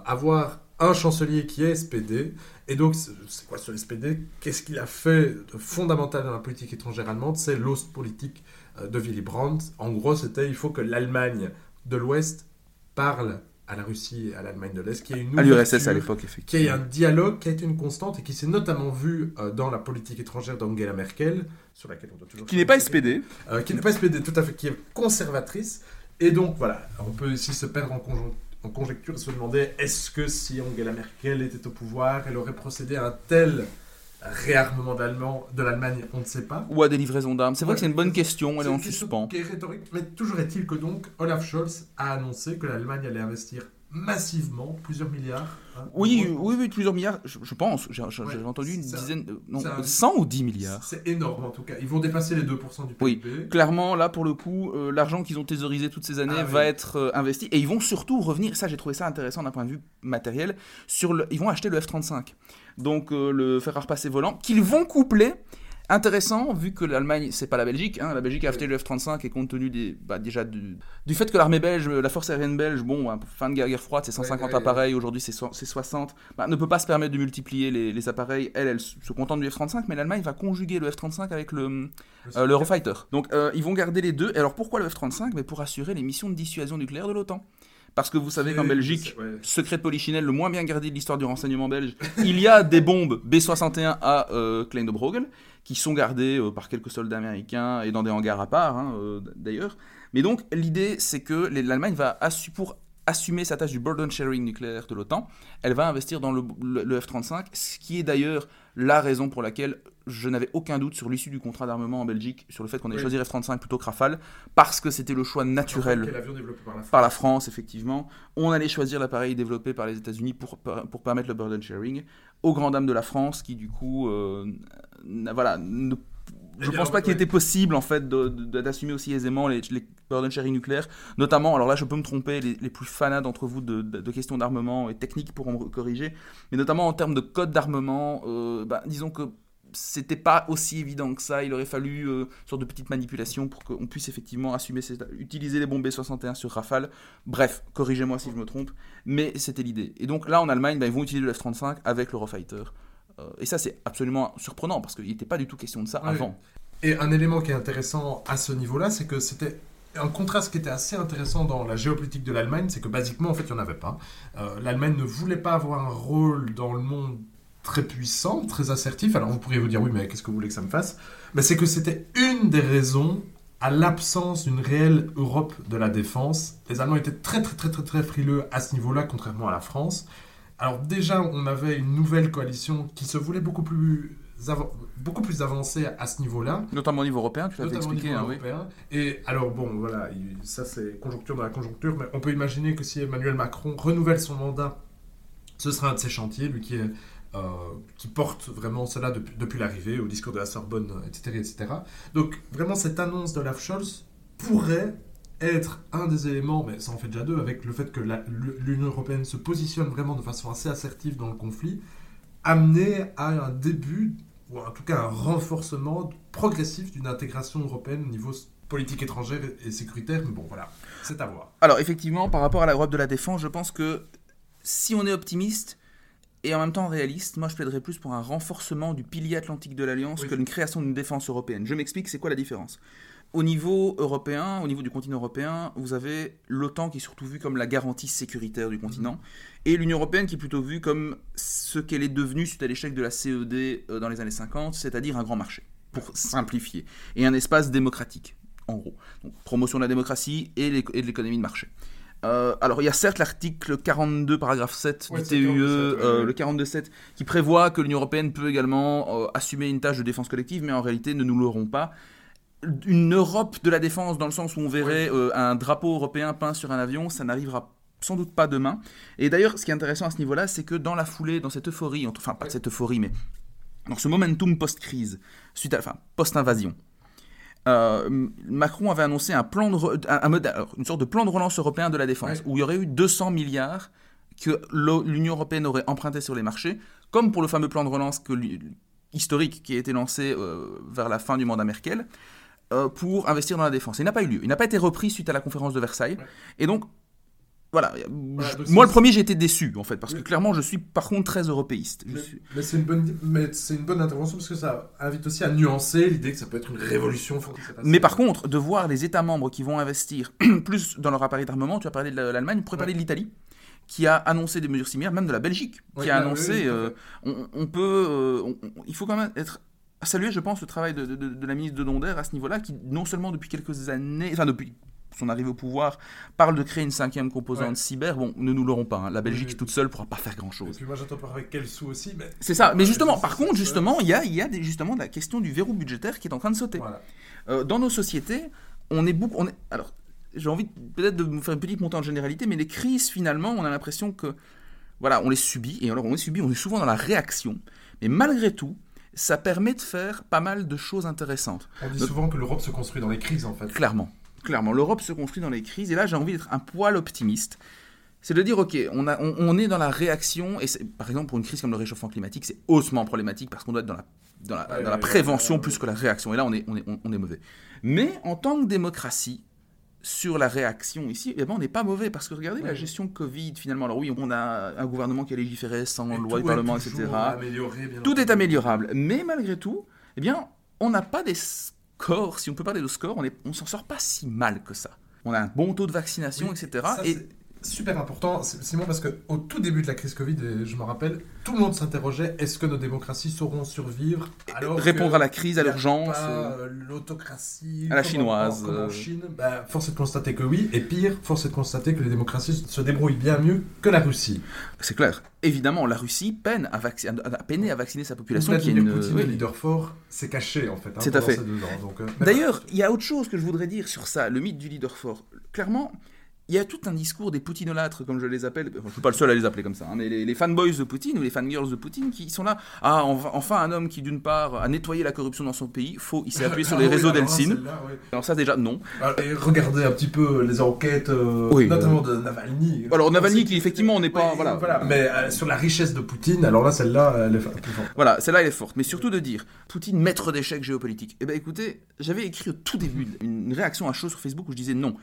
avoir un chancelier qui est SPD. Et donc, c'est quoi ce SPD Qu'est-ce qu'il a fait de fondamental dans la politique étrangère allemande? C'est l'Ostpolitik euh, de Willy Brandt. En gros, c'était il faut que l'Allemagne de l'Ouest parle à la Russie et à l'Allemagne de l'Est, qui est une à l'URSS à l'époque, effectivement. Qui est un dialogue qui a été une constante et qui s'est notamment vu euh, dans la politique étrangère d'Angela Merkel, sur laquelle on doit toujours. Qui n'est pas SPD. Euh, qui n'est pas SPD, tout à fait, qui est conservatrice. Et donc, voilà, on peut ici se perdre en, en conjecture et se demander est-ce que si Angela Merkel était au pouvoir, elle aurait procédé à un tel réarmement de l'Allemagne, on ne sait pas. Ou à des livraisons d'armes. C'est vrai que c'est une bonne question, elle est, en suspens. Qui est rhétorique, mais toujours est-il que donc Olaf Scholz a annoncé que l'Allemagne allait investir massivement, plusieurs milliards. Hein, oui, oui, oui, plusieurs milliards, je, pense. J'ai entendu une dizaine, non, 100 ou 10 milliards. C'est énorme en tout cas. Ils vont dépasser les 2% du PIB. Oui, clairement, là pour le coup, euh, l'argent qu'ils ont thésaurisé toutes ces années ah va être euh, investi. Et ils vont surtout revenir, ça j'ai trouvé ça intéressant d'un point de vue matériel, sur le, ils vont acheter le F-35. Donc euh, le fer à repasser volant, qu'ils vont coupler Intéressant, vu que l'Allemagne, c'est pas la Belgique, hein, la Belgique a acheté le F-35 et compte tenu des, bah, déjà du, du, fait que l'armée belge, la force aérienne belge, bon, hein, fin de guerre, guerre froide, c'est 150 appareils, aujourd'hui c'est 60, bah, ne peut pas se permettre de multiplier les, les appareils. Elle, elle se contente du F-35, mais l'Allemagne va conjuguer le F-35 avec le, euh, l'Eurofighter. Donc euh, ils vont garder les deux. Et alors pourquoi le F-35? Mais pour assurer les missions de dissuasion nucléaire de l'OTAN. Parce que vous savez qu'en Belgique, secret de Polichinelle, le moins bien gardé de l'histoire du renseignement belge, il y a des bombes B-61 à euh, Klein qui sont gardés euh, par quelques soldats américains et dans des hangars à part, hein, euh, d'ailleurs. Mais donc, l'idée, c'est que l'Allemagne va, pour assumer sa tâche du burden sharing nucléaire de l'OTAN, elle va investir dans le, F-35, ce qui est d'ailleurs la raison pour laquelle je n'avais aucun doute sur l'issue du contrat d'armement en Belgique, sur le fait qu'on ait choisi F-35 plutôt que Rafale, parce que c'était le choix naturel par la, France. effectivement. On allait choisir l'appareil développé par les États-Unis pour, pour permettre le burden sharing, aux grand dames de la France, qui du coup euh, voilà, je pense pas qu'il était possible en fait d'assumer aussi aisément les, les burden sharing nucléaires, notamment, alors là je peux me tromper, les, plus fanats d'entre vous de, questions d'armement et techniques pourront me corriger, mais notamment en termes de code d'armement, euh, bah, disons que c'était pas aussi évident que ça. Il aurait fallu euh, une sorte de petite manipulation pour qu'on puisse effectivement assumer, utiliser les bombes B-61 sur Rafale. Bref, corrigez-moi si je me trompe, mais c'était l'idée. Et donc là, en Allemagne, bah, ils vont utiliser le F-35 avec l'Eurofighter. Euh, et ça, c'est absolument surprenant parce qu'il n'était pas du tout question de ça avant. Et un élément qui est intéressant à ce niveau-là, c'est que c'était un contraste qui était assez intéressant dans la géopolitique de l'Allemagne, c'est que basiquement, en fait, il n'y en avait pas. Euh, L'Allemagne ne voulait pas avoir un rôle dans le monde très puissant, très assertif. Alors vous pourriez vous dire, oui, mais qu'est-ce que vous voulez que ça me fasse? Mais c'est que c'était une des raisons à l'absence d'une réelle Europe de la défense. Les Allemands étaient très, très, très, très, très frileux à ce niveau-là, contrairement à la France. Alors déjà, on avait une nouvelle coalition qui se voulait beaucoup plus, beaucoup plus avancée à ce niveau-là. Notamment au niveau européen, tu l'avais expliqué. Hein, Et alors bon, voilà, ça c'est conjoncture dans la conjoncture, mais on peut imaginer que si Emmanuel Macron renouvelle son mandat, ce sera un de ses chantiers, lui qui, est, euh, qui porte vraiment cela depuis, depuis l'arrivée, au discours de la Sorbonne, etc., etc. Donc vraiment cette annonce de Olaf Scholz pourrait être un des éléments, mais ça en fait déjà deux, avec le fait que l'Union européenne se positionne vraiment de façon assez assertive dans le conflit, amener à un début, ou en tout cas un renforcement progressif d'une intégration européenne au niveau politique étrangère et sécuritaire, mais bon voilà, c'est à voir. Alors effectivement, par rapport à l'Europe de la défense, je pense que si on est optimiste, et en même temps réaliste, moi je plaiderais plus pour un renforcement du pilier atlantique de l'Alliance que une création d'une défense européenne. Je m'explique, c'est quoi la différence? Au niveau européen, au niveau du continent européen, vous avez l'OTAN qui est surtout vue comme la garantie sécuritaire du continent, mhm. et l'Union européenne qui est plutôt vue comme ce qu'elle est devenue suite à l'échec de la CED euh, dans les années 50, c'est-à-dire un grand marché, pour simplifier, et un espace démocratique, en gros. Donc, promotion de la démocratie et de l'économie de marché. Euh, alors, il y a certes l'article 42, paragraphe 7 du TUE, euh, le 42.7, qui prévoit que l'Union européenne peut également assumer une tâche de défense collective, mais en réalité ne nous l'aurons pas une Europe de la défense dans le sens où on verrait euh, un drapeau européen peint sur un avion, ça n'arrivera sans doute pas demain. Et d'ailleurs, ce qui est intéressant à ce niveau-là, c'est que dans la foulée, dans cette euphorie, enfin pas cette euphorie, mais dans ce momentum post-crise, suite à, enfin post-invasion, euh, Macron avait annoncé un plan de une sorte de plan de relance européen de la défense, où il y aurait eu 200 milliards que l'Union européenne aurait emprunté sur les marchés, comme pour le fameux plan de relance historique qui a été lancé euh, vers la fin du mandat Merkel. Euh, pour investir dans la défense. Il n'a pas eu lieu. Il n'a pas été repris suite à la conférence de Versailles. Et donc, voilà. moi, le premier, j'ai été déçu, en fait, parce que clairement, je suis par contre très européiste. Mais, c'est une, bonne... une bonne intervention parce que ça invite aussi à nuancer l'idée que ça peut être une révolution. Mais par contre, de voir les États membres qui vont investir plus dans leur appareil d'armement, tu as parlé de l'Allemagne, on pourrait parler de l'Italie qui a annoncé des mesures similaires, même de la Belgique, qui a bah annoncé, euh, on, peut, euh, il faut quand même être saluer, je pense, le travail de, de, la ministre de Donder à ce niveau-là, qui non seulement depuis quelques années, enfin depuis son arrivée au pouvoir, parle de créer une cinquième composante cyber. Bon, ne nous l'aurons pas. Hein. La Belgique toute seule pourra pas faire grand-chose. Et puis moi j'attends pas avec quel sou aussi. Mais... C'est ça. Mais justement, par contre, justement, il y a, y a justement la question du verrou budgétaire qui est en train de sauter. Euh, dans nos sociétés, on est beaucoup. On est, alors, j'ai envie peut-être de vous faire une petite montée en généralité, mais les crises, finalement, on a l'impression que. Voilà, on les subit, et alors on les subit, on est souvent dans la réaction. Mais malgré tout, ça permet de faire pas mal de choses intéressantes. On dit souvent que l'Europe se construit dans les crises, en fait. Clairement, clairement. L'Europe se construit dans les crises, et là j'ai envie d'être un poil optimiste. C'est de dire, ok, on, a, on, est dans la réaction, et par exemple pour une crise comme le réchauffement climatique, c'est haussement problématique parce qu'on doit être dans la, dans la, dans la prévention plus que la réaction, et là on est, on est, on est mauvais. Mais en tant que démocratie, sur la réaction ici, eh ben, on n'est pas mauvais parce que regardez la gestion Covid finalement. Alors oui, on a un gouvernement qui a légiféré sans loi du Parlement, etc. Tout est améliorable, mais malgré tout, eh bien, on n'a pas des scores. Si on peut parler de scores, on, on s'en sort pas si mal que ça. On a un bon taux de vaccination, etc. et super important, Simon, parce qu'au tout début de la crise Covid, je me rappelle, tout le monde s'interrogeait est-ce que nos démocraties sauront survivre alors Répondre à la crise, à l'urgence euh, L'autocratie. À la chinoise. en euh. Chine bah, Force est de constater que oui, et pire, force est de constater que les démocraties se débrouillent bien mieux que la Russie. C'est clair. Évidemment, la Russie peine à, à peiner à vacciner sa population. qui est une... Poutine, le leader fort, c'est caché en fait. Hein, c'est à fait. Euh, D'ailleurs, il y a autre chose que je voudrais dire sur ça, le mythe du leader fort. Clairement, il y a tout un discours des poutinolâtres, comme je les appelle, je ne suis pas le seul à les appeler comme ça, hein, mais les, fanboys de Poutine ou les fangirls de Poutine qui sont là. Ah, enfin un homme qui, d'une part, a nettoyé la corruption dans son pays, faux, il s'est appuyé sur les ah réseaux d'Elsin. Alors ça, déjà, non. Ah, et regardez un petit peu les enquêtes, euh, notamment de Navalny. Alors Navalny, qui effectivement, on n'est pas. voilà. Mais euh, sur la richesse de Poutine, alors là, celle-là, elle est forte. Voilà, celle-là, elle est forte. Mais surtout de dire, Poutine, maître d'échecs géopolitiques. Eh bien, écoutez, j'avais écrit au tout début une réaction à chaud sur Facebook où je disais non,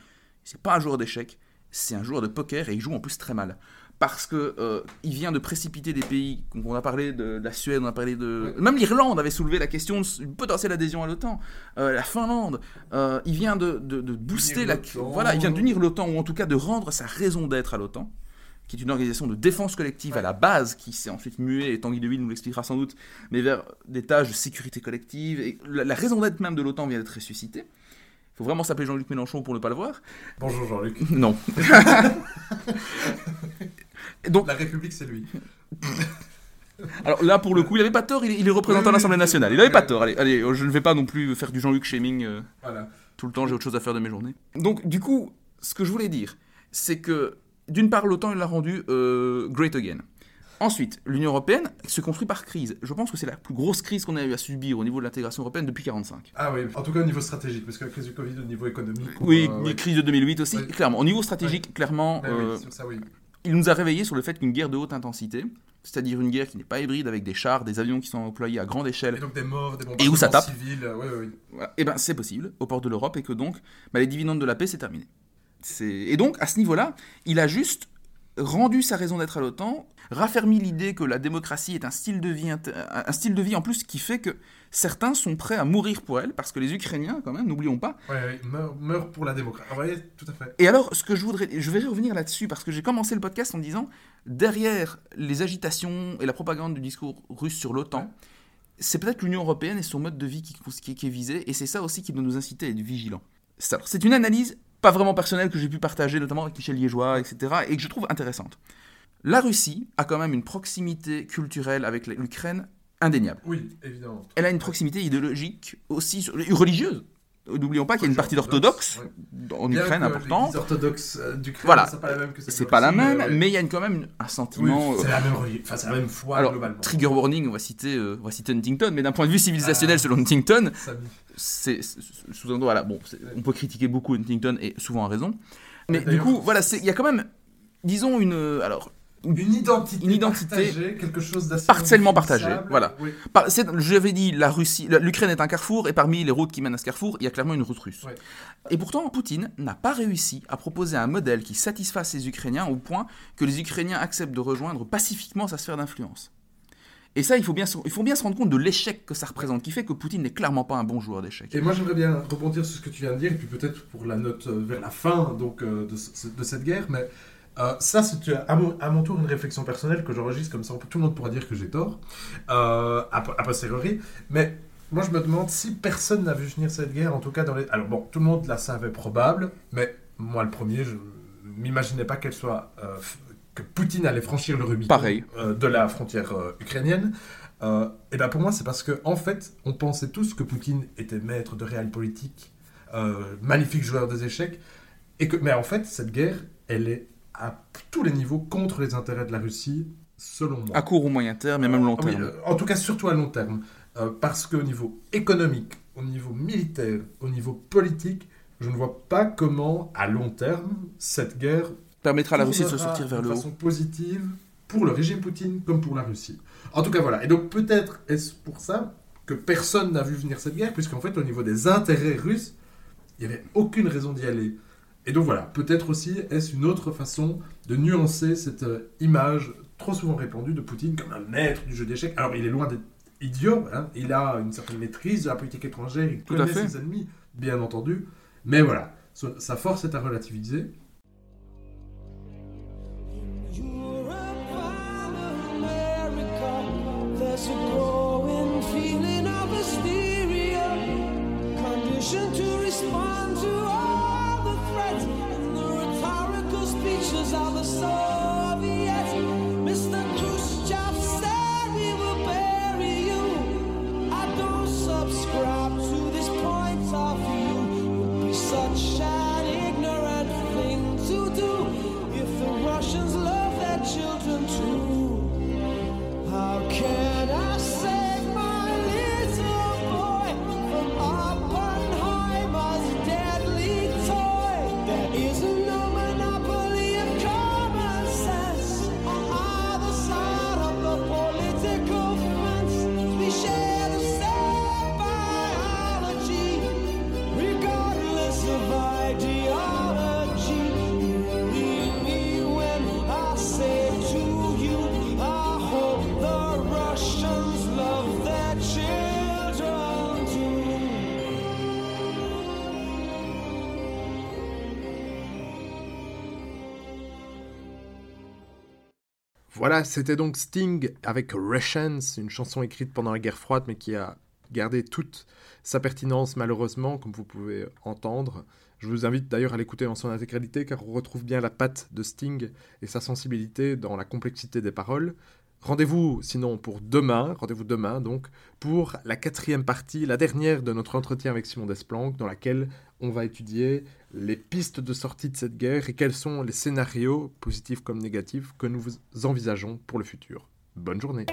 c'est pas un joueur d'échecs c'est un joueur de poker et il joue en plus très mal. Parce que euh, il vient de précipiter des pays, on a parlé de, la Suède, on a parlé de... Même l'Irlande avait soulevé la question d'une potentielle adhésion à l'OTAN. Euh, la Finlande, euh, il vient de, de, booster la... Voilà, il vient d'unir l'OTAN, ou en tout cas de rendre sa raison d'être à l'OTAN qui est une organisation de défense collective à la base, qui s'est ensuite muée, et Tanguy Deville nous l'expliquera sans doute, mais vers des tâches de sécurité collective. Et la, la raison d'être même de l'OTAN vient d'être ressuscitée faut vraiment s'appeler Jean-Luc Mélenchon pour ne pas le voir. Bonjour Jean-Luc. Non. Donc, la République, c'est lui. Alors là, pour le coup, il n'avait pas tort, il est, représentant de l'Assemblée nationale. Il n'avait pas tort. Allez, allez, je ne vais pas non plus faire du Jean-Luc shaming euh, tout le temps, j'ai autre chose à faire de mes journées. Donc, du coup, ce que je voulais dire, c'est que d'une part, l'OTAN, il l'a rendu euh, great again. Ensuite, l'Union européenne se construit par crise. Je pense que c'est la plus grosse crise qu'on a eu à subir au niveau de l'intégration européenne depuis 1945. Ah oui, en tout cas au niveau stratégique, parce que la crise du Covid au niveau économique. Oui, la crise de 2008 aussi, clairement. Au niveau stratégique, clairement, ben euh, il nous a réveillé sur le fait qu'une guerre de haute intensité, c'est-à-dire une guerre qui n'est pas hybride avec des chars, des avions qui sont employés à grande échelle. Et donc des morts, des et où ça tape. civils, et eh ben c'est possible au port de l'Europe et que donc bah, les dividendes de la paix c'est terminé. Et donc à ce niveau-là, il a juste rendu sa raison d'être à l'OTAN, raffermi l'idée que la démocratie est un style de vie, un style de vie en plus qui fait que certains sont prêts à mourir pour elle, parce que les Ukrainiens, quand même, n'oublions pas. Ouais, meurent, pour la démocratie. Tout à fait. Et alors, ce que je voudrais, je vais revenir là-dessus, parce que j'ai commencé le podcast en disant, derrière les agitations et la propagande du discours russe sur l'OTAN, c'est peut-être l'Union européenne et son mode de vie qui, qui, qui est visé, et c'est ça aussi qui doit nous inciter à être vigilants. C'est une analyse pas vraiment personnelle que j'ai pu partager, notamment avec Michel Liégeois, etc., et que je trouve intéressante. La Russie a quand même une proximité culturelle avec l'Ukraine indéniable. Oui, évidemment. Elle a une proximité idéologique aussi, religieuse. N'oublions pas qu'il y a une partie d'orthodoxes en Ukraine importante. Les orthodoxes euh, d'Ukraine, voilà. c'est pas la même que C'est pas la même, mais il y a quand même un sentiment. Oui, c'est la, la, même foi Alors, globalement. Trigger warning, on va citer, euh, on va citer Huntington, mais d'un point de vue civilisationnel, ah, selon Huntington, c'est sous voilà, bon, on peut critiquer beaucoup Huntington et souvent à raison. Mais du coup, voilà, il y a quand même, disons une, alors une identité, une identité quelque chose d'assez partiellement partagé. Voilà. J'avais dit la Russie, l'Ukraine est un carrefour et parmi les routes qui mènent à ce carrefour, il y a clairement une route russe. Et pourtant, Poutine n'a pas réussi à proposer un modèle qui satisfasse les Ukrainiens au point que les Ukrainiens acceptent de rejoindre pacifiquement sa sphère d'influence. Et ça, il faut, bien, il faut bien se rendre compte de l'échec que ça représente, qui fait que Poutine n'est clairement pas un bon joueur d'échecs. Et moi, j'aimerais bien rebondir sur ce que tu viens de dire, et puis peut-être pour la note euh, vers la fin donc, euh, de, de cette guerre, mais euh, ça, c'est à mon, tour une réflexion personnelle que j'enregistre, comme ça tout le monde pourra dire que j'ai tort, euh, a, posteriori. Mais moi, je me demande si personne n'a vu venir cette guerre, en tout cas dans les. Alors, bon, tout le monde la savait probable, mais moi, le premier, je m'imaginais pas qu'elle soit. Euh, que Poutine allait franchir le Rubicon Pareil. Euh, de la frontière ukrainienne. et ben pour moi, c'est parce que en fait, on pensait tous que Poutine était maître de réel politique, magnifique joueur des échecs, et que, mais en fait, cette guerre, elle est à tous les niveaux contre les intérêts de la Russie, selon moi. À court ou moyen terme, et même long terme. Euh, en tout cas, surtout à long terme. Euh, parce qu'au niveau économique, au niveau militaire, au niveau politique, je ne vois pas comment, à long terme, cette guerre permettra à la Russie de se sortir vers le haut. De façon positive pour le régime Poutine comme pour la Russie. En tout cas, voilà. Et donc, peut-être est-ce pour ça que personne n'a vu venir cette guerre, puisqu'en fait, au niveau des intérêts russes, il n'y avait aucune raison d'y aller. Et donc voilà, peut-être aussi est-ce une autre façon de nuancer cette euh, image trop souvent répandue de Poutine comme un maître du jeu d'échecs? Alors il est loin d'être idiot, hein. il a une certaine maîtrise de la politique étrangère, il connaît ses ennemis, bien entendu, mais voilà, sa force est à relativiser. to of the Soviets, Mr. Khrushchev. Voilà, c'était donc Sting avec Russians, une chanson écrite pendant la guerre froide, mais qui a gardé toute sa pertinence malheureusement, comme vous pouvez entendre. Je vous invite d'ailleurs à l'écouter en son intégralité, car on retrouve bien la patte de Sting et sa sensibilité dans la complexité des paroles. Rendez-vous sinon pour demain, rendez-vous demain donc, pour la quatrième partie, la dernière de notre entretien avec Simon Desplanques, dans laquelle on va étudier les pistes de sortie de cette guerre et quels sont les scénarios, positifs comme négatifs, que nous envisageons pour le futur. Bonne journée